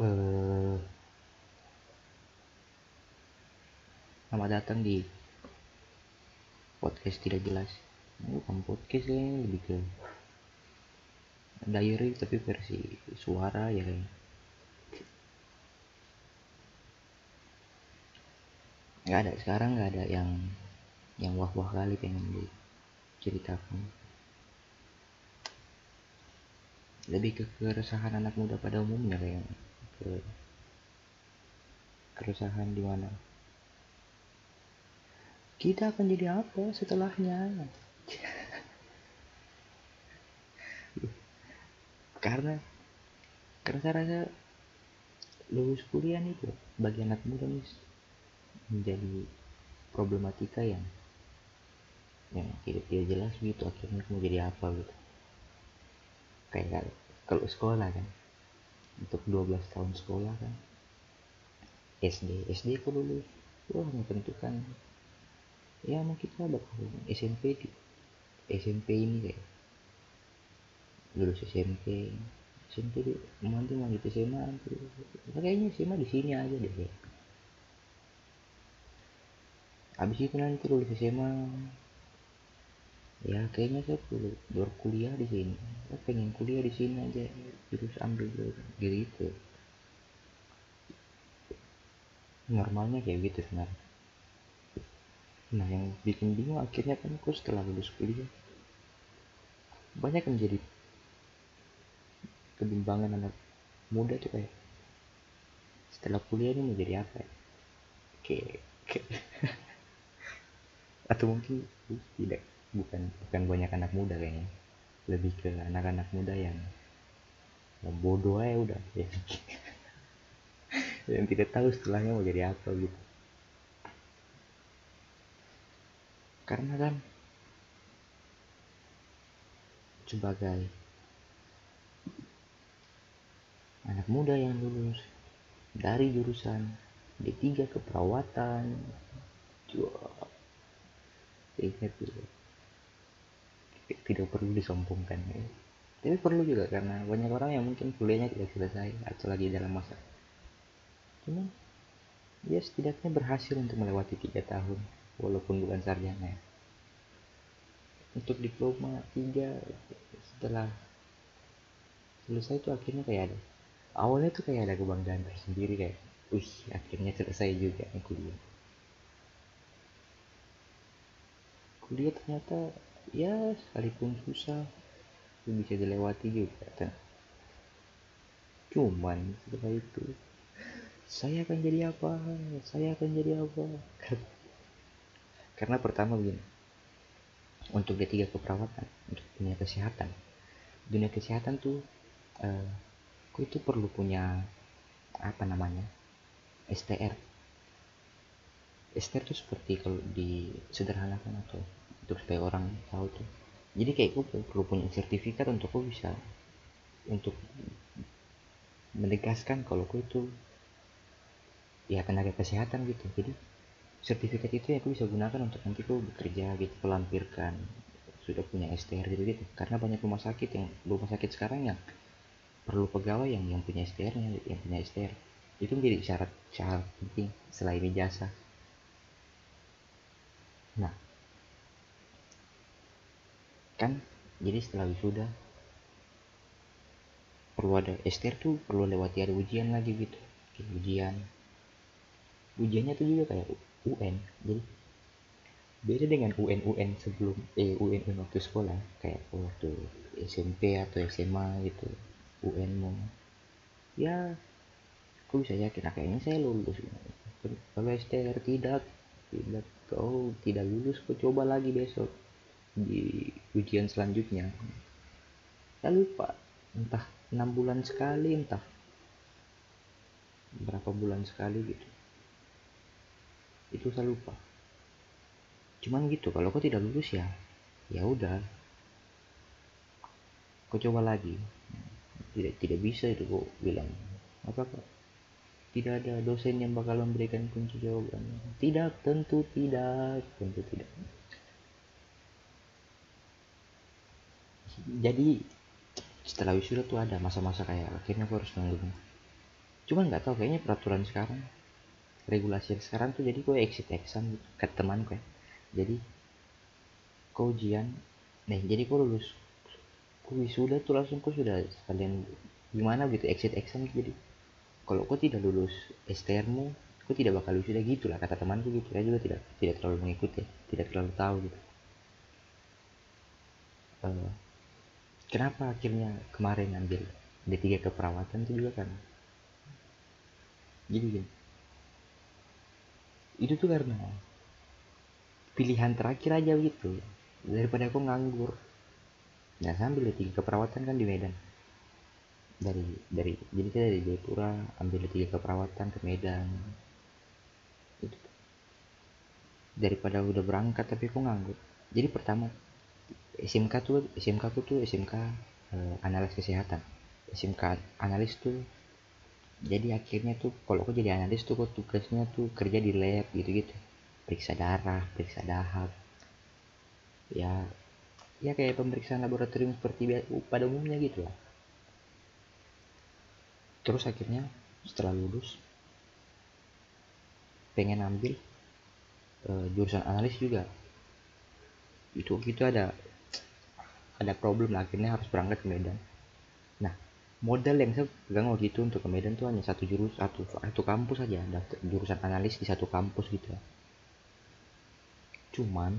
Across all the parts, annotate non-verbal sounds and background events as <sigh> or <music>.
Eh, selamat datang di podcast tidak jelas. Bukan podcast ya, lebih ke diary tapi versi suara ya kan. Nggak ada sekarang nggak ada yang yang wah wah kali pengen diceritakan. Lebih ke keresahan anak muda pada umumnya kayak ke keresahan di mana? Kita akan jadi apa setelahnya? Karena karena rasa lulus kuliah nih tuh bagi anak muda nih menjadi problematika yang yang tidak, tidak jelas gitu akhirnya mau jadi apa gitu. Kayak kalau sekolah kan untuk 12 tahun sekolah kan. SD SD aku lulus wah menentukan. Ya mungkin ada SMP di SMP ini kayak. Lulus SMP SMP di nanti. Mau di SMA kayaknya SMA di sini aja deh ya. habis itu nanti lulus SMA ya kayaknya saya perlu berkuliah di sini. Saya pengen kuliah di sini aja. Terus ambil gitu. Normalnya kayak gitu sebenarnya. Nah yang bikin bingung akhirnya kan aku setelah lulus kuliah. Banyak yang jadi kebimbangan anak muda tuh kayak setelah kuliah ini mau jadi apa ya? kayak, kayak. <laughs> Atau mungkin tidak bukan bukan banyak anak muda kayaknya. Lebih ke anak-anak muda yang yang bodoh aja udah. Ya. <laughs> yang tidak tahu setelahnya mau jadi apa gitu. Karena kan sebagai anak muda yang lulus dari jurusan D3 keperawatan ingat gitu tidak perlu disombongkan ya. tapi perlu juga karena banyak orang yang mungkin kuliahnya tidak selesai atau lagi dalam masa cuman dia setidaknya berhasil untuk melewati tiga tahun walaupun bukan sarjana ya. untuk diploma tiga setelah selesai itu akhirnya kayak ada awalnya tuh kayak ada kebanggaan tersendiri kayak wih akhirnya selesai juga nih kuliah kuliah ternyata ya sekalipun susah bisa dilewati juga cuman setelah itu saya akan jadi apa? Saya akan jadi apa? Karena pertama begini untuk D3 keperawatan untuk dunia kesehatan. Dunia kesehatan tuh eh, itu perlu punya apa namanya STR STR itu seperti kalau disederhanakan atau untuk supaya orang tahu tuh. Jadi kayak gue perlu punya sertifikat untuk gue bisa untuk menegaskan kalau gue itu ya tenaga kesehatan gitu. Jadi sertifikat itu ya gue bisa gunakan untuk nanti gue bekerja gitu pelampirkan sudah punya STR gitu gitu. Karena banyak rumah sakit yang rumah sakit sekarang yang perlu pegawai yang yang punya STR yang, yang punya STR itu menjadi syarat syarat penting selain ijazah. Nah kan? Jadi setelah wisuda perlu ada STR tuh perlu lewati ada ujian lagi gitu. Kayak ujian. Ujiannya tuh juga kayak UN jadi beda dengan UN UN sebelum eh UN UN waktu sekolah. Kayak waktu SMP atau SMA gitu UN mau. Ya aku bisa yakin nah, kayaknya saya lulus. Kalau STR tidak tidak kau tidak lulus kau coba lagi besok di ujian selanjutnya. Saya lupa. Entah enam bulan sekali entah berapa bulan sekali gitu. Itu saya lupa. Cuman gitu kalau kau tidak lulus ya ya udah. Kau coba lagi. Tidak tidak bisa itu kau bilang. Apa kok tidak ada dosen yang bakal memberikan kunci jawaban. Tidak tentu tidak. Tentu tidak jadi setelah wisuda tuh ada masa-masa kayak akhirnya aku harus nanggung cuman nggak tahu kayaknya peraturan sekarang regulasi sekarang tuh jadi gue exit exam gitu, ke teman gue jadi kau ujian nih jadi kau lulus kau wisuda tuh langsung kau sudah sekalian gimana gitu exit exam jadi kalau kau tidak lulus STR-mu kau tidak bakal wisuda gitu lah kata temanku gitu. Saya juga tidak tidak terlalu mengikuti tidak terlalu tahu gitu. Uh, kenapa akhirnya kemarin ambil D3 keperawatan itu juga kan jadi gini. Itu tuh karena pilihan terakhir aja gitu. Daripada aku nganggur. Nah sambil D3 keperawatan kan di Medan. Dari dari jadi kita dari Jayapura ambil D3 keperawatan ke Medan. Itu. Daripada udah berangkat tapi aku nganggur. Jadi pertama SMK tuh SMK aku tuh SMK eh, analis kesehatan. SMK analis tuh jadi akhirnya tuh kalau aku jadi analis tuh kok tugasnya tuh kerja di lab gitu-gitu. Periksa darah periksa dahak ya ya kayak pemeriksaan laboratorium seperti pada umumnya gitu lah. Terus akhirnya setelah lulus pengen ambil uh, jurusan analis juga itu gitu ada ada problem akhirnya harus berangkat ke Medan. Nah modal yang saya pegang waktu itu untuk ke Medan tuh hanya satu jurus satu satu kampus daftar jurusan analis di satu kampus gitu cuman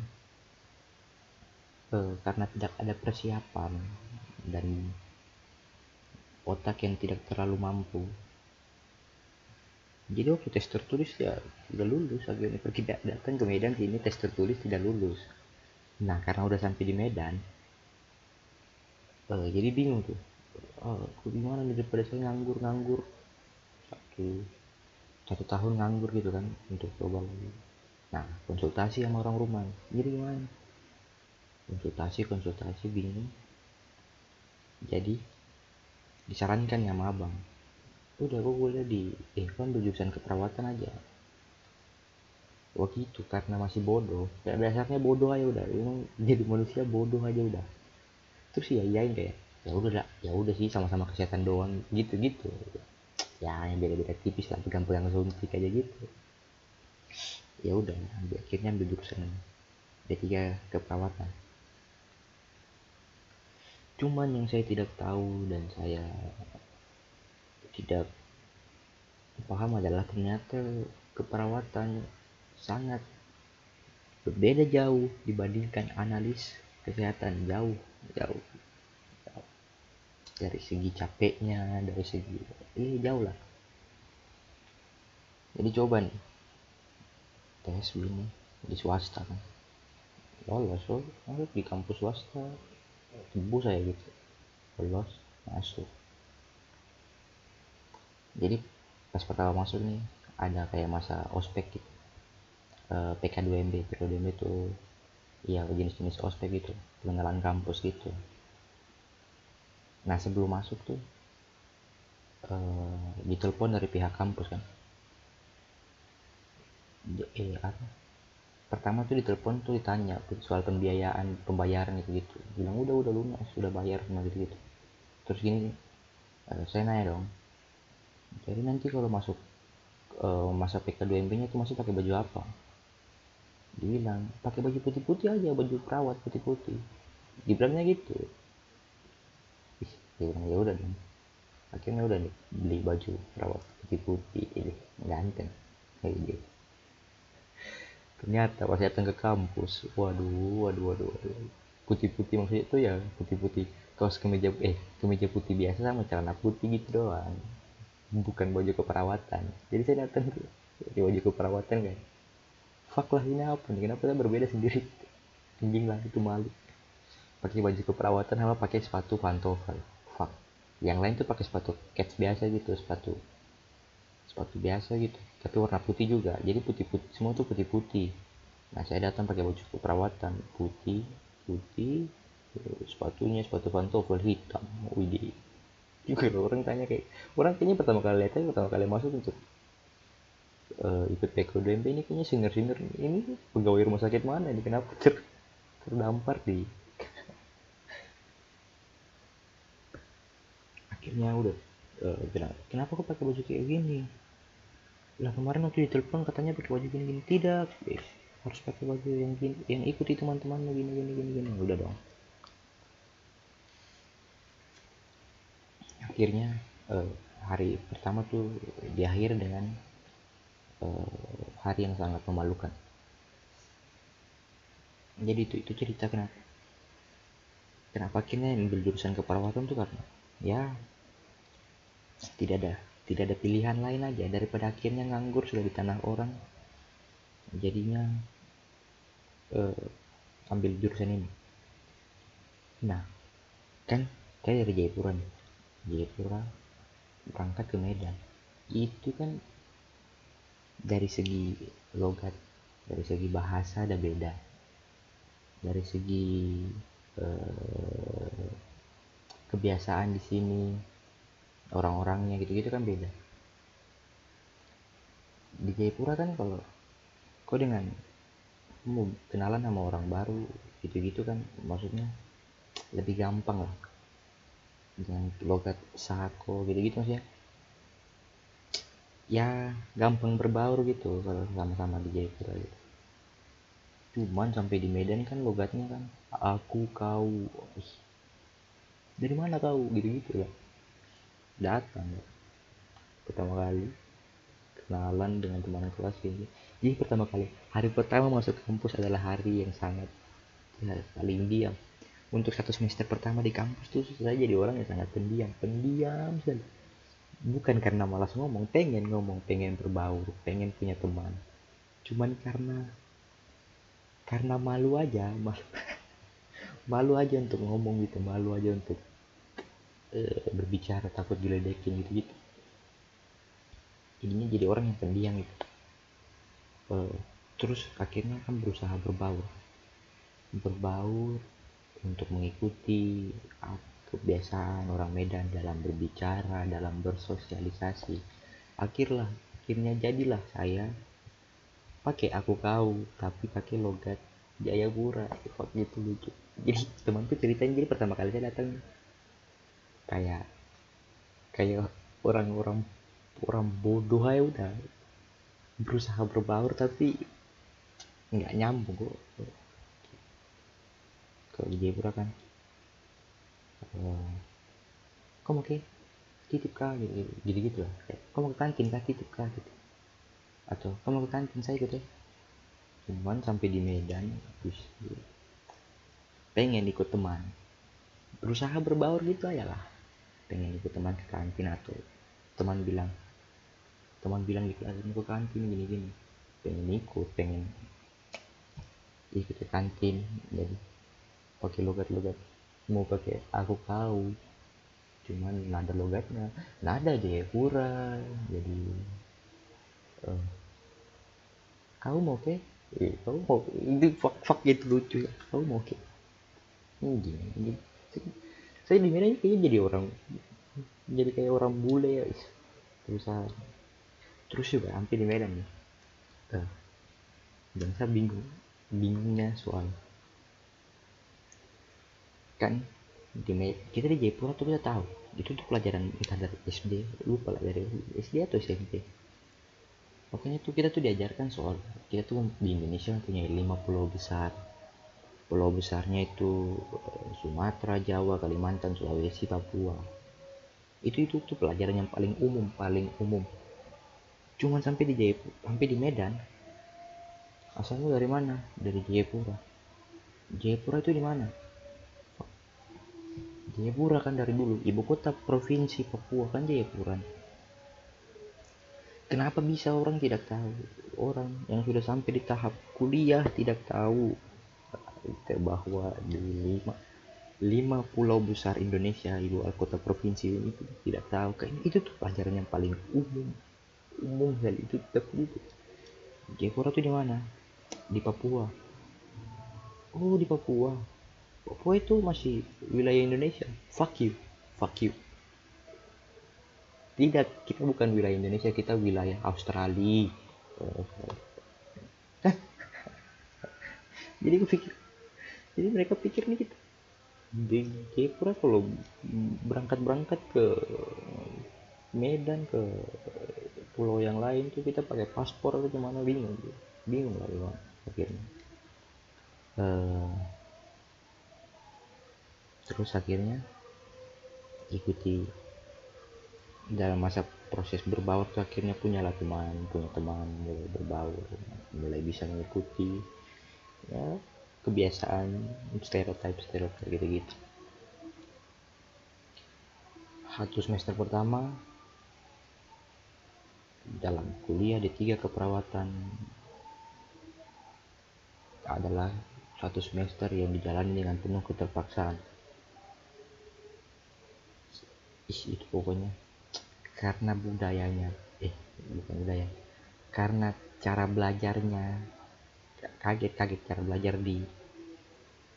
eh, karena tidak ada persiapan dan otak yang tidak terlalu mampu jadi waktu tes tertulis ya udah lulus. Akhirnya pergi datang ke Medan sini tes tertulis tidak lulus nah karena udah sampai di Medan uh, jadi bingung tuh. Oh, aku gimana nih daripada saya nganggur nganggur satu satu tahun nganggur gitu kan untuk coba lagi. Nah konsultasi sama orang rumah. Jadi gimana? Konsultasi konsultasi bingung. Jadi disarankan ya sama abang. Udah gue kuliah di eh kan jurusan keperawatan aja waktu itu karena masih bodoh. Ya dasarnya bodoh aja udah. Emang jadi manusia bodoh aja udah. Terus ya iyain kayak ya udah lah ya udah sih sama-sama kesehatan doang. Gitu gitu ya yang beda-beda tipis lah pegang-pegang suntik aja gitu. Ya udah akhirnya ambil jurusan D3 keperawatan cuman yang saya tidak tahu dan saya tidak paham adalah ternyata keperawatan sangat berbeda jauh dibandingkan analis kesehatan. Jauh jauh, jauh. dari segi capeknya dari segi ini jauh lah. Jadi coba nih tes ini di swasta kan. Lolos masuk di kampus swasta. Tembus saya gitu. Lolos masuk. Jadi pas pertama masuk nih ada kayak masa ospek gitu eh, PK2MB PK2MB itu ya jenis-jenis ospek gitu pengenalan kampus gitu. Nah sebelum masuk tuh e, ditelepon dari pihak kampus kan. Eh apa? Pertama tuh ditelepon tuh ditanya soal pembiayaan pembayaran gitu gitu. Bilang udah udah lunas sudah bayar sama gitu gitu. Terus gini uh, saya nanya dong. Jadi nanti kalau masuk masa PK2MB nya tuh masih pakai baju apa dibilang pakai baju putih-putih aja baju perawat putih-putih. Dibilangnya gitu. Dia bilang ya udah dong. Akhirnya udah nih beli baju perawat putih-putih ini ganteng kayak gitu ternyata pas datang ke kampus waduh waduh waduh waduh. Putih-putih maksudnya itu ya putih-putih kaos kemeja eh kemeja putih biasa sama celana putih gitu doang. Bukan baju keperawatan. Jadi saya datang di baju keperawatan kan fuck lah ini apa nih? Kenapa saya berbeda sendiri? <laughs> Anjing lah itu malu. Pakai baju keperawatan sama pakai sepatu pantofel fuck. Yang lain tuh pakai sepatu cats biasa gitu sepatu sepatu biasa gitu. Tapi warna putih juga. Jadi putih putih semua tuh putih putih. Nah saya datang pakai baju perawatan putih putih sepatunya sepatu pantofel hitam. Widih. Juga orang tanya kayak orang kayaknya pertama kali lihat pertama kali masuk untuk uh, ikut PKDMP ini kayaknya singer singer ini pegawai rumah sakit mana ini? Kenapa ter terdampar di? Akhirnya udah. Uh, bilang kenapa kok pakai baju kayak gini? Lah kemarin waktu ditelepon katanya pakai baju gini gini tidak. Eh, harus pakai baju yang gini yang ikuti teman-teman gini gini gini gini. Udah dong. Akhirnya uh, hari pertama tuh diakhir dengan uh, hari yang sangat memalukan. Jadi itu itu cerita kenapa? Kenapa akhirnya ambil jurusan keperawatan tuh karena ya tidak ada tidak ada pilihan lain aja daripada akhirnya nganggur sudah di tanah orang. Jadinya uh, ambil jurusan ini. Nah kan saya dari Jayapura nih. Jayapura berangkat ke Medan. Itu kan dari segi logat dari segi bahasa ada beda. Dari segi eh, kebiasaan di sini orang-orangnya gitu-gitu kan beda. Di Jayapura kan kalau kau dengan mau kenalan sama orang baru gitu-gitu kan maksudnya lebih gampang lah. Dengan logat sako gitu-gitu maksudnya ya gampang berbaur gitu kalau sama-sama di Jayapura gitu. Cuman sampai di Medan kan logatnya kan aku kau. Dari mana kau? Gitu gitu ya. Datang ya. pertama kali kenalan dengan teman kelas ini. Jadi pertama kali hari pertama masuk kampus adalah hari yang sangat ya, paling diam. Untuk satu semester pertama di kampus tuh saya jadi orang yang sangat pendiam. Pendiam sekali bukan karena malas ngomong pengen ngomong pengen berbaur pengen punya teman. Cuman karena karena malu aja malu <laughs> malu aja untuk ngomong gitu malu aja untuk uh, berbicara takut diledekin gitu gitu jadinya jadi orang yang pendiam gitu. Uh, terus akhirnya kan berusaha berbaur. Berbaur untuk mengikuti kebiasaan orang Medan dalam berbicara dalam bersosialisasi. Akhirlah akhirnya jadilah saya pakai aku kau tapi pakai logat Jayapura kok gitu lucu. Jadi temanku ceritain jadi pertama kali saya datang kayak kayak orang-orang orang bodoh aja udah. Berusaha berbaur tapi nggak nyambung kok. Kalau di Jayapura kan uh, kamu oke titip kah? Gitu gitu, gitu lah. Kamu ke kantin kah titip kah gitu. Atau kamu ke kantin saya ikut ya. Cuman sampai di Medan terus pengen ikut teman. Berusaha berbaur gitu aja lah. Pengen ikut teman ke kantin atau teman bilang teman bilang gitu aku ke kantin gini gini. Pengen ikut pengen ikut ke kantin jadi pakai logat-logat mau pakai aku kau cuman nada logatnya. Nada pura jadi uh, kau mau ke eh, kau mau ini fuck fuck gitu lucu ya. Kau mau ke ini gini, gini. saya di Medan kayaknya jadi orang jadi kayak orang bule ya terus terus juga hampir di Medan nih. Uh, dan saya bingung bingungnya soal kan di kita di Jayapura tuh kita tahu itu tuh pelajaran entah dari SD lupa lah dari SD atau SMP Pokoknya tuh kita tuh diajarkan soal kita tuh di Indonesia punya lima pulau besar. Pulau besarnya itu eh, Sumatera, Jawa, Kalimantan, Sulawesi, Papua. Itu itu tuh pelajaran yang paling umum, paling umum. Cuman sampai di Jayapura, sampai di Medan. Asalnya dari mana? Dari Jayapura. Jayapura itu di mana? Jayapura kan dari dulu. Ibu kota provinsi Papua kan Jayapura. Kenapa bisa orang tidak tahu? Orang yang sudah sampai di tahap kuliah tidak tahu bahwa di lima lima pulau besar Indonesia ibu kota provinsi ini tidak tahu. Kan itu tuh pelajaran yang paling umum umum sekali itu tapi itu Jayapura tuh di mana? Di Papua. Oh di Papua Papua itu masih wilayah Indonesia. Fuck you. Fuck you. Tidak kita bukan wilayah Indonesia kita wilayah Australia. Jadi gue pikir jadi mereka pikir nih kita di Jayapura kalau berangkat berangkat ke Medan ke pulau yang lain tuh kita pakai paspor atau gimana bingung bingung lah bang akhirnya. Uh, terus akhirnya ikuti dalam masa proses berbaur tuh akhirnya punya lah teman punya teman mulai berbaur mulai bisa mengikuti ya kebiasaan stereotip stereotip gitu gitu satu semester pertama dalam kuliah di tiga keperawatan adalah satu semester yang dijalani dengan penuh keterpaksaan. Ih, itu pokoknya. Karena budayanya, eh bukan budaya, karena cara belajarnya. Kaget-kaget cara belajar di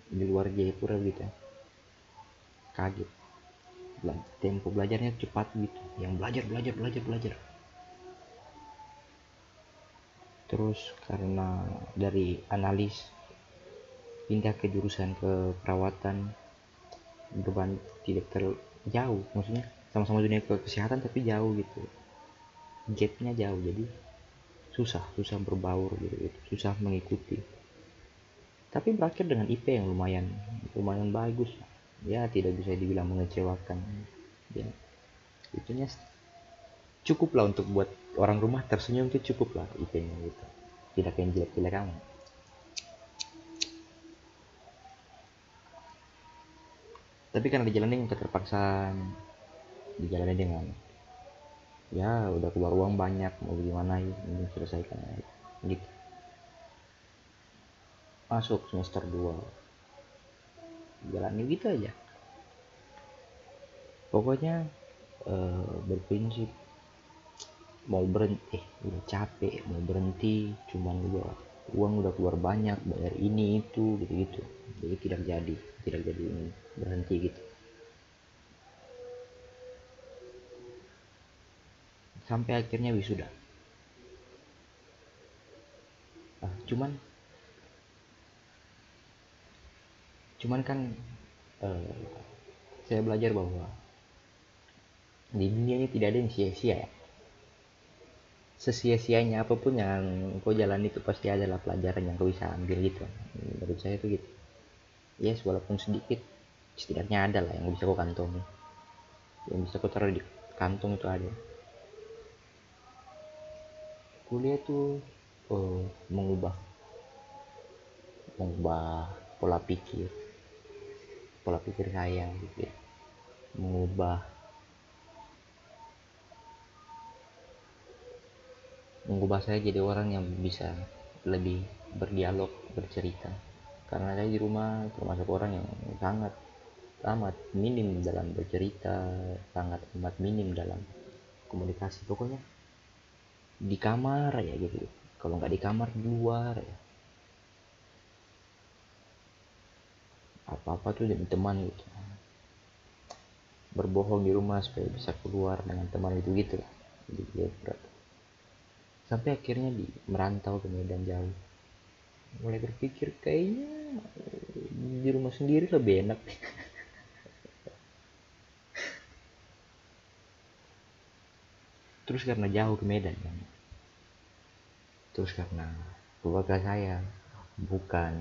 di luar Jayapura gitu kaget. Tempo belajarnya cepat gitu. Yang belajar belajar belajar belajar. Terus karena dari analis pindah ke jurusan ke perawatan beban tidak terlalu jauh maksudnya sama-sama dunia ke kesehatan tapi jauh gitu. Gapnya jauh jadi susah susah berbaur gitu, gitu. Susah mengikuti. Tapi berakhir dengan IP yang lumayan lumayan bagus. Ya tidak bisa dibilang mengecewakan. Ya itunya cukup lah untuk buat orang rumah tersenyum itu cukup lah IP-nya gitu. Tidak yang jelek-jelek kamu tapi karena dijalani dengan keterpaksaan dijalani dengan ya udah keluar uang banyak mau gimana ya ini selesaikan gitu. Masuk semester 2 jalani gitu aja. Pokoknya eh, berprinsip mau berhenti eh udah capek mau berhenti cuman udah uang udah keluar banyak bayar ini itu gitu gitu jadi tidak jadi tidak jadi ini berhenti gitu. Sampai akhirnya wisuda. Nah, cuman cuman kan eh, saya belajar bahwa di dunia ini tidak ada yang sia-sia ya sesia-sianya apa pun yang kau jalan itu pasti adalah pelajaran yang kau bisa ambil gitu. Menurut saya itu gitu. Yes walaupun sedikit setidaknya ada lah yang bisa kau kantongi yang bisa kau taruh di kantong itu ada. Kuliah tuh oh, mengubah. Mengubah pola pikir. Pola pikir saya gitu ya. mengubah mengubah saya jadi orang yang bisa lebih berdialog bercerita. Karena saya di rumah termasuk orang yang sangat amat minim dalam bercerita sangat amat minim dalam komunikasi. Pokoknya di kamar ya gitu. Kalau nggak di kamar di luar ya. Apa-apa tuh jadi teman gitu. Berbohong di rumah supaya bisa keluar dengan teman itu gitu lah. Jadi berat sampai akhirnya di merantau ke Medan jauh mulai berpikir kayaknya di rumah sendiri lebih enak. Terus karena jauh ke Medan kan. Terus karena keluarga saya bukan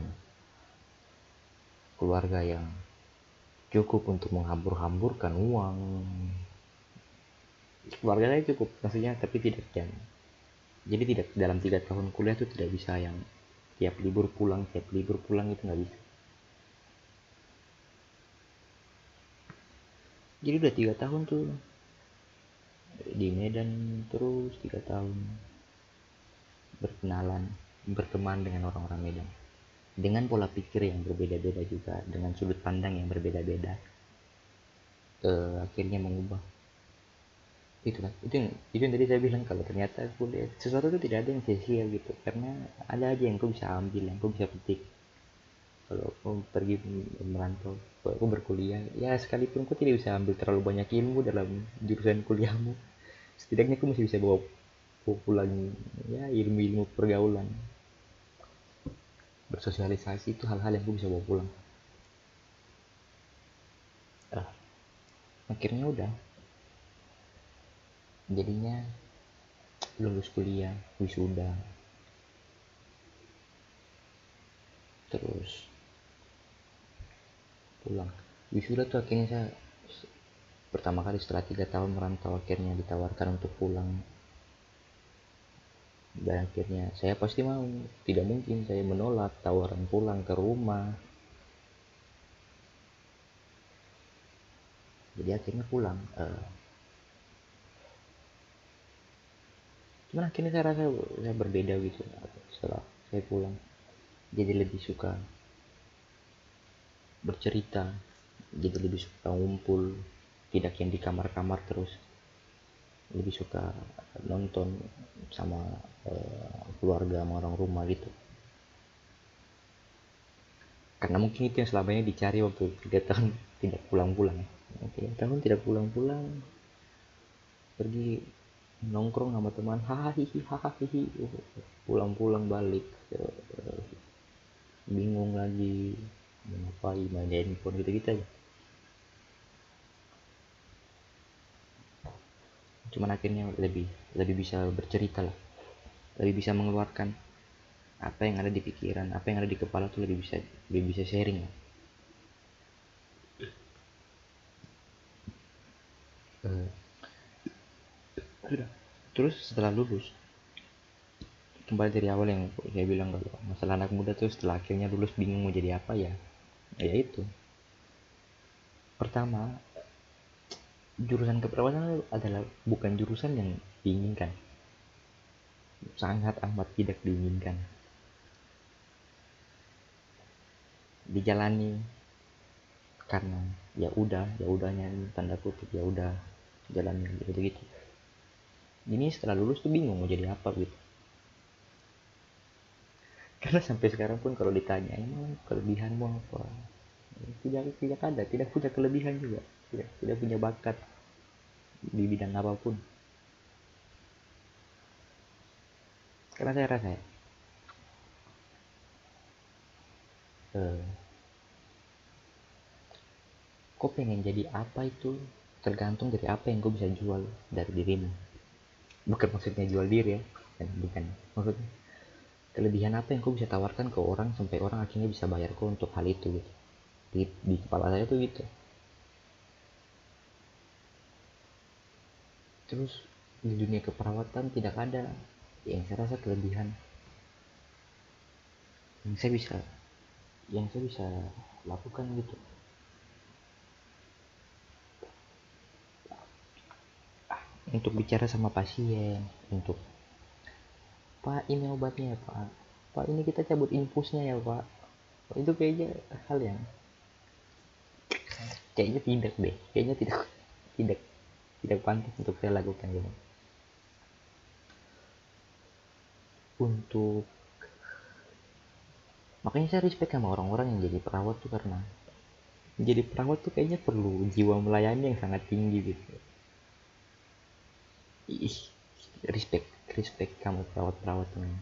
keluarga yang cukup untuk menghambur-hamburkan uang. Keluarga saya cukup maksudnya tapi tidak yang jadi tidak dalam tiga tahun kuliah itu tidak bisa yang tiap libur pulang tiap libur pulang itu nggak bisa. Jadi udah tiga tahun tuh di Medan terus tiga tahun berkenalan berteman dengan orang-orang Medan. Dengan pola pikir yang berbeda-beda juga dengan sudut pandang yang berbeda-beda uh, akhirnya mengubah itu kan. Itu yang itu yang tadi saya bilang kalau ternyata kuliah sesuatu itu tidak ada yang sia-sia gitu. Karena ada aja yang kau bisa ambil yang kau bisa petik. Kalau kau pergi merantau kau berkuliah ya sekalipun kau tidak bisa ambil terlalu banyak ilmu dalam jurusan kuliahmu setidaknya kau masih bisa bawa, bawa pulang ya ilmu-ilmu pergaulan. Bersosialisasi itu hal-hal yang kau bisa bawa pulang. Ah, akhirnya udah jadinya lulus kuliah wisuda. Terus pulang. Wisuda tuh akhirnya saya pertama kali setelah tiga tahun merantau akhirnya ditawarkan untuk pulang. Dan akhirnya saya pasti mau tidak mungkin saya menolak tawaran pulang ke rumah. Jadi akhirnya pulang uh, cuman akhirnya saya rasa saya berbeda gitu setelah saya pulang. Jadi lebih suka bercerita jadi lebih suka ngumpul tidak yang di kamar-kamar terus. Lebih suka nonton sama uh, keluarga sama orang rumah gitu. Karena mungkin itu yang selama ini dicari waktu tiga tahun <laughs> tidak pulang-pulang. Tiga tahun tidak pulang-pulang pergi nongkrong sama teman hahihi hahihi pulang-pulang balik bingung lagi ngapain main handphone gitu-gitu aja. Cuman akhirnya lebih lebih bisa bercerita lah. Lebih bisa mengeluarkan apa yang ada di pikiran apa yang ada di kepala tuh lebih bisa lebih bisa sharing lah. Terus setelah lulus kembali dari awal yang saya bilang kalau masalah anak muda tuh setelah akhirnya lulus bingung mau jadi apa ya ya itu. Pertama jurusan keperawatan adalah bukan jurusan yang diinginkan. Sangat amat tidak diinginkan. Dijalani karena ya udah ya udahnya tanda kutip ya udah jalan gitu gitu ini setelah lulus tuh bingung mau jadi apa gitu. <laughs> Karena sampai sekarang pun kalau ditanya emang kelebihanmu apa? Tidak tidak ada tidak punya kelebihan juga. Tidak tidak punya bakat di bidang apa pun. Karena saya rasa ya eh, kau pengen jadi apa itu tergantung dari apa yang kau bisa jual dari dirimu bukan maksudnya jual diri ya bukan maksudnya kelebihan apa yang kau bisa tawarkan ke orang sampai orang akhirnya bisa bayar kau untuk hal itu gitu? Di, di kepala saya tuh gitu. Terus di dunia keperawatan tidak ada yang saya rasa kelebihan. Yang saya bisa yang saya bisa lakukan gitu untuk bicara sama pasien untuk pak ini obatnya ya pak? Pak ini kita cabut infusnya ya pak. Itu kayaknya hal yang kayaknya tidak deh kayaknya tidak tidak tidak pantas untuk saya lakukan gitu untuk makanya saya respect sama orang-orang yang jadi perawat tuh karena jadi perawat tuh kayaknya perlu jiwa melayani yang sangat tinggi gitu ih respect respect kamu perawat-perawat teman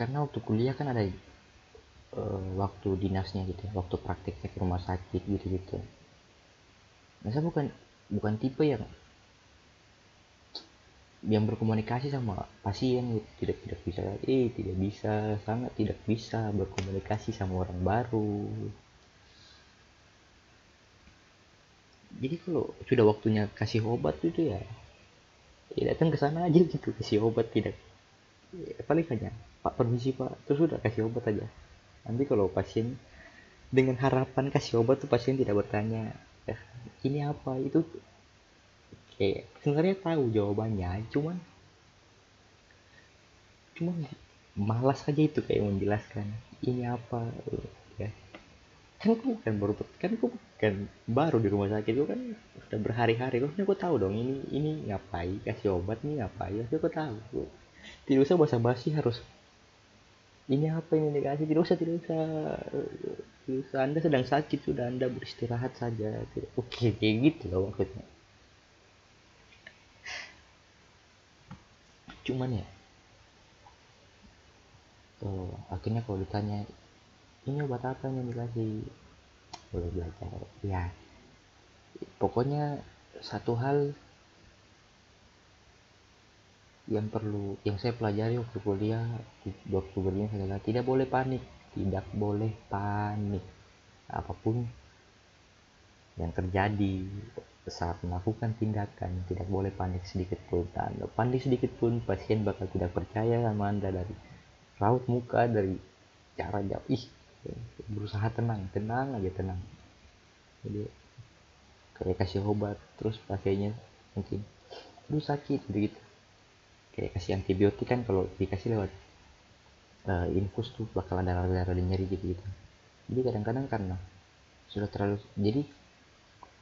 karena waktu kuliah kan ada uh, waktu dinasnya gitu ya, waktu prakteknya ke rumah sakit gitu-gitu. Nah saya bukan bukan tipe yang yang berkomunikasi sama pasien gitu. tidak tidak bisa eh tidak bisa sangat tidak bisa berkomunikasi sama orang baru jadi kalau sudah waktunya kasih obat itu ya ya datang ke sana aja gitu kasih obat tidak. Ya, paling hanya pak permisi pak. Terus sudah kasih obat aja. Nanti kalau pasien dengan harapan kasih obat tuh pasien tidak bertanya eh, ini apa? Itu kayak sebenarnya tahu jawabannya cuman cuman malas aja itu kayak menjelaskan ini apa kan aku bukan baru kan aku bukan baru di rumah sakit itu kan udah berhari-hari. Kan aku tahu dong ini ini ngapain? Kasih obat nih ngapain? Aku tahu tidak usah basa-basi harus ini apa yang dikasih tidak usah tidak usah. Tidak usah. Anda sedang sakit sudah anda beristirahat saja. Oke kayak gitu loh maksudnya. Cuman ya oh, akhirnya kalau ditanya ini obat apa yang dikasih boleh belajar. Ya pokoknya satu hal yang perlu yang saya pelajari waktu kuliah waktu berdinas adalah tidak boleh panik. Tidak boleh panik. Apa pun yang terjadi saat melakukan tindakan tidak boleh panik sedikit pun. Dan panik sedikit pun pasien bakal tidak percaya sama anda dari raut muka dari cara jawab ih berusaha tenang tenang aja tenang. Jadi kayak kasih obat terus pasiennya mungkin aduh sakit gitu, kayak kasih antibiotik kan kalau dikasih lewat uh, infus tuh bakal ada darah dan nyeri gitu gitu jadi kadang-kadang karena sudah terlalu jadi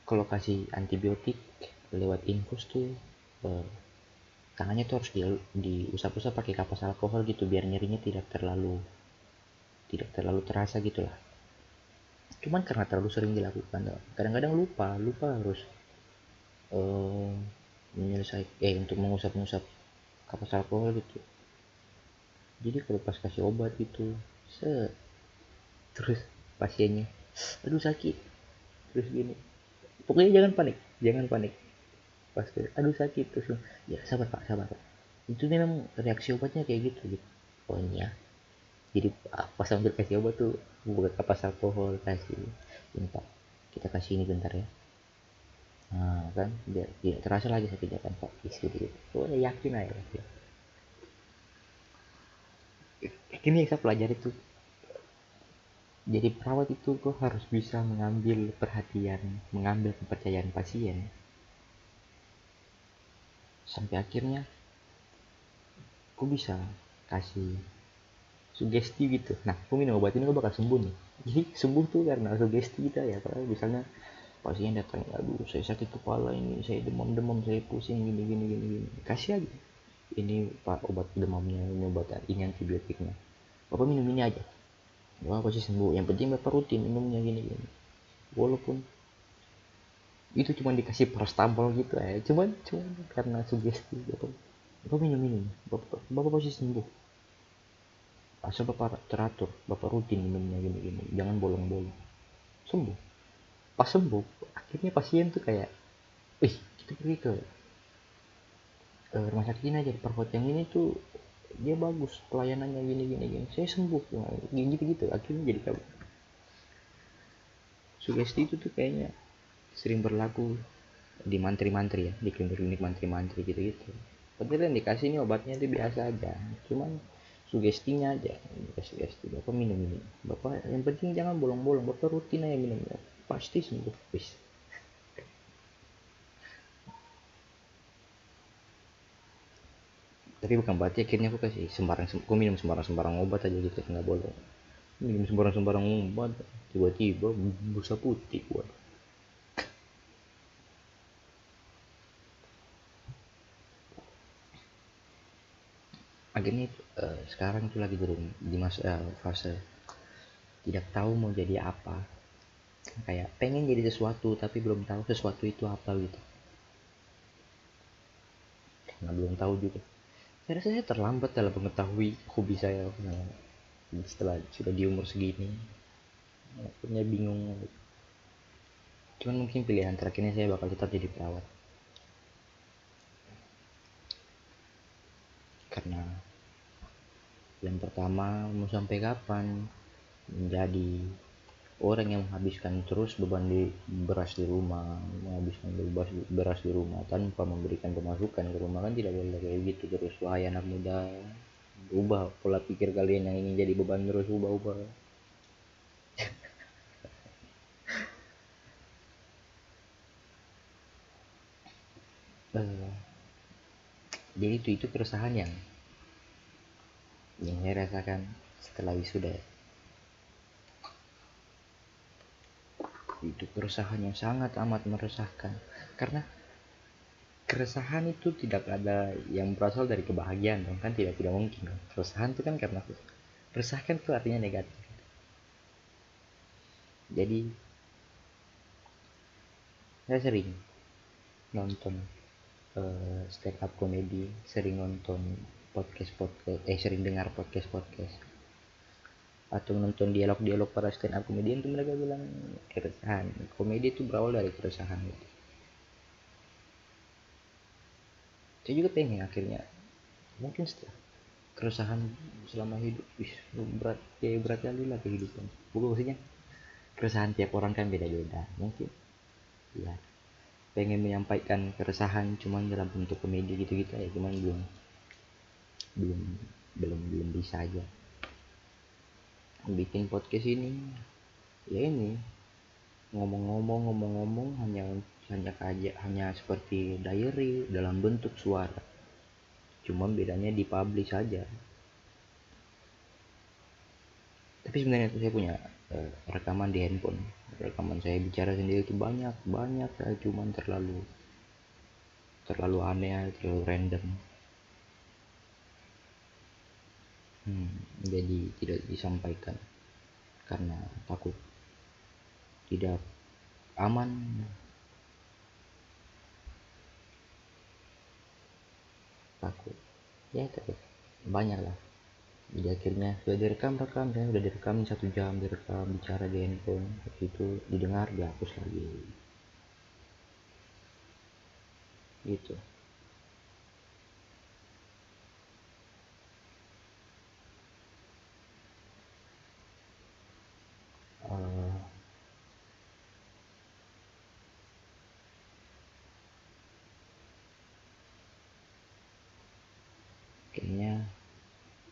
kalau kasih antibiotik lewat infus tuh uh, tangannya tuh harus di, diusap-usap pakai kapas alkohol gitu biar nyerinya tidak terlalu tidak terlalu terasa gitulah cuman karena terlalu sering dilakukan kadang-kadang lupa lupa harus uh, menyelesaikan eh untuk mengusap-ngusap kapas alkohol gitu. Jadi kalau pas kasih obat itu se terus pasiennya aduh sakit. Terus gini pokoknya jangan panik jangan panik. Pas aduh sakit. Terus ya sabar pak sabar pak. Itu memang reaksi obatnya kayak gitu gitu. Pokoknya jadi pas sambil kasih obat tuh buka kapas alkohol kasih. Pak kita kasih ini bentar ya. Nah kan dia tidak terasa lagi sakitnya kan pak. Gitu gitu. Pokoknya yakin aja ya. ini yang saya pelajari tuh. Jadi perawat itu kok harus bisa mengambil perhatian mengambil kepercayaan pasien. Sampai akhirnya aku bisa kasih sugesti gitu. Nah aku minum obat ini aku bakal sembuh nih. Jadi sembuh tuh karena sugesti kita ya. Kalau misalnya pasien datang aduh saya sakit kepala ini saya demam demam saya pusing gini gini gini gini. Kasih aja. Ini pak obat demamnya ini obat ini antibiotiknya. Bapak minum ini aja. Bapak pasti sembuh. Yang penting bapak rutin minumnya gini gini. Walaupun itu cuma dikasih paracetamol gitu ya. Cuman cuman karena sugesti bapak. Bapak minum ini. Bapak bapak pasti sembuh asal bapak teratur bapak rutin minumnya gini gini jangan bolong-bolong. Sembuh. Pas sembuh akhirnya pasien tuh kayak wih kita pergi ke rumah sakit ini aja perhot yang ini tuh dia bagus pelayanannya gini gini. Gini saya sembuh nah, gitu gitu akhirnya jadi kayak sugesti itu tuh kayaknya sering berlaku di mantri-mantri ya di klinik-klinik mantri-mantri gitu-gitu. Padahal yang dikasih ini obatnya itu biasa aja cuman sugestinya aja sugesti bapak minum ini. Bapak yang penting jangan bolong-bolong bapak rutin aja minumnya pasti sembuh wis tapi bukan berarti akhirnya aku kasih sembarang aku minum sembarang sembarang obat aja gitu nggak boleh. Minum sembarang sembarang obat tiba-tiba busa putih akhirnya uh, sekarang itu lagi di, di masa uh, fase tidak tahu mau jadi apa. Kayak pengen jadi sesuatu tapi belum tahu sesuatu itu apa gitu. Karena belum tahu juga. Saya rasa saya terlambat dalam mengetahui hobi saya. Nah, setelah sudah di umur segini punya bingung. Cuman mungkin pilihan terakhirnya saya bakal tetap jadi perawat. Karena yang pertama mau sampai kapan? Menjadi orang yang menghabiskan terus beban di beras di rumah menghabiskan beras, beras di rumah tanpa memberikan pemasukan ke rumah kan tidak boleh kayak gitu terus. Wahai anak muda ubah pola pikir kalian yang ingin jadi beban terus ubah ubah uh, jadi itu itu keresahan yang yang saya rasakan setelah wisuda. Itu keresahan yang sangat amat meresahkan. Karena keresahan itu tidak ada yang berasal dari kebahagiaan dong kan? Tidak tidak mungkin keresahan itu kan karena resahkan itu artinya negatif. Jadi saya sering nonton uh, stand up comedy sering nonton podcast podcast eh sering dengar podcast podcast atau nonton dialog-dialog para stand up comedian itu mereka bilang keresahan. Komedi itu berawal dari keresahan gitu. Saya juga pengen akhirnya mungkin setelah keresahan selama hidup wih berat kayak berat kali lah kehidupan. Bukan maksudnya keresahan tiap orang kan beda-beda mungkin. Ya pengen menyampaikan keresahan cuman dalam bentuk komedi gitu-gitu ya cuman belum belum belum belum bisa aja. Bikin podcast ini ya ini ngomong-ngomong ngomong-ngomong hanya hanya aja hanya seperti diary dalam bentuk suara. Cuma bedanya di publish saja. Tapi sebenarnya saya punya uh, rekaman di handphone. Rekaman saya bicara sendiri itu banyak banyak ya cuman terlalu terlalu aneh terlalu random hmm, jadi tidak disampaikan karena takut tidak aman. Takut. Ya tapi banyak lah jadi akhirnya sudah direkam rekam ya sudah direkam satu jam direkam bicara di handphone itu didengar dihapus lagi. Gitu uh, kayaknya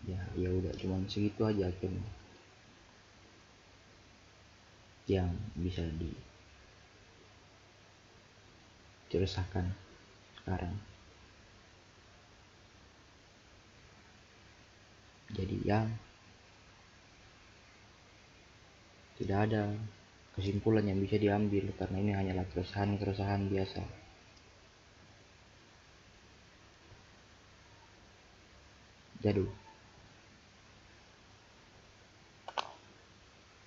ya ya udah cuman segitu aja akhirnya. Yang bisa di diresahkan sekarang. Jadi ya tidak ada kesimpulan yang bisa diambil karena ini hanyalah keresahan-keresahan biasa. Jadul